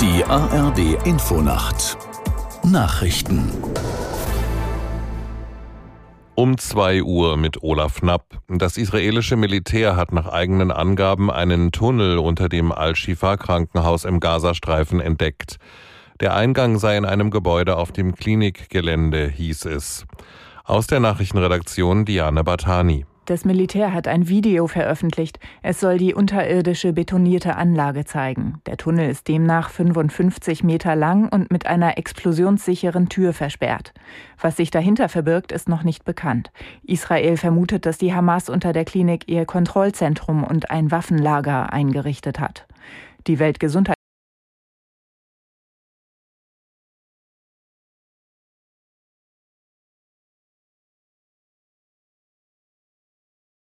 Die ARD Infonacht Nachrichten um 2 Uhr mit Olaf Knapp. Das israelische Militär hat nach eigenen Angaben einen Tunnel unter dem Al-Shifa-Krankenhaus im Gazastreifen entdeckt. Der Eingang sei in einem Gebäude auf dem Klinikgelände, hieß es. Aus der Nachrichtenredaktion Diane Batani. Das Militär hat ein Video veröffentlicht. Es soll die unterirdische betonierte Anlage zeigen. Der Tunnel ist demnach 55 Meter lang und mit einer explosionssicheren Tür versperrt. Was sich dahinter verbirgt, ist noch nicht bekannt. Israel vermutet, dass die Hamas unter der Klinik ihr Kontrollzentrum und ein Waffenlager eingerichtet hat. Die Weltgesundheits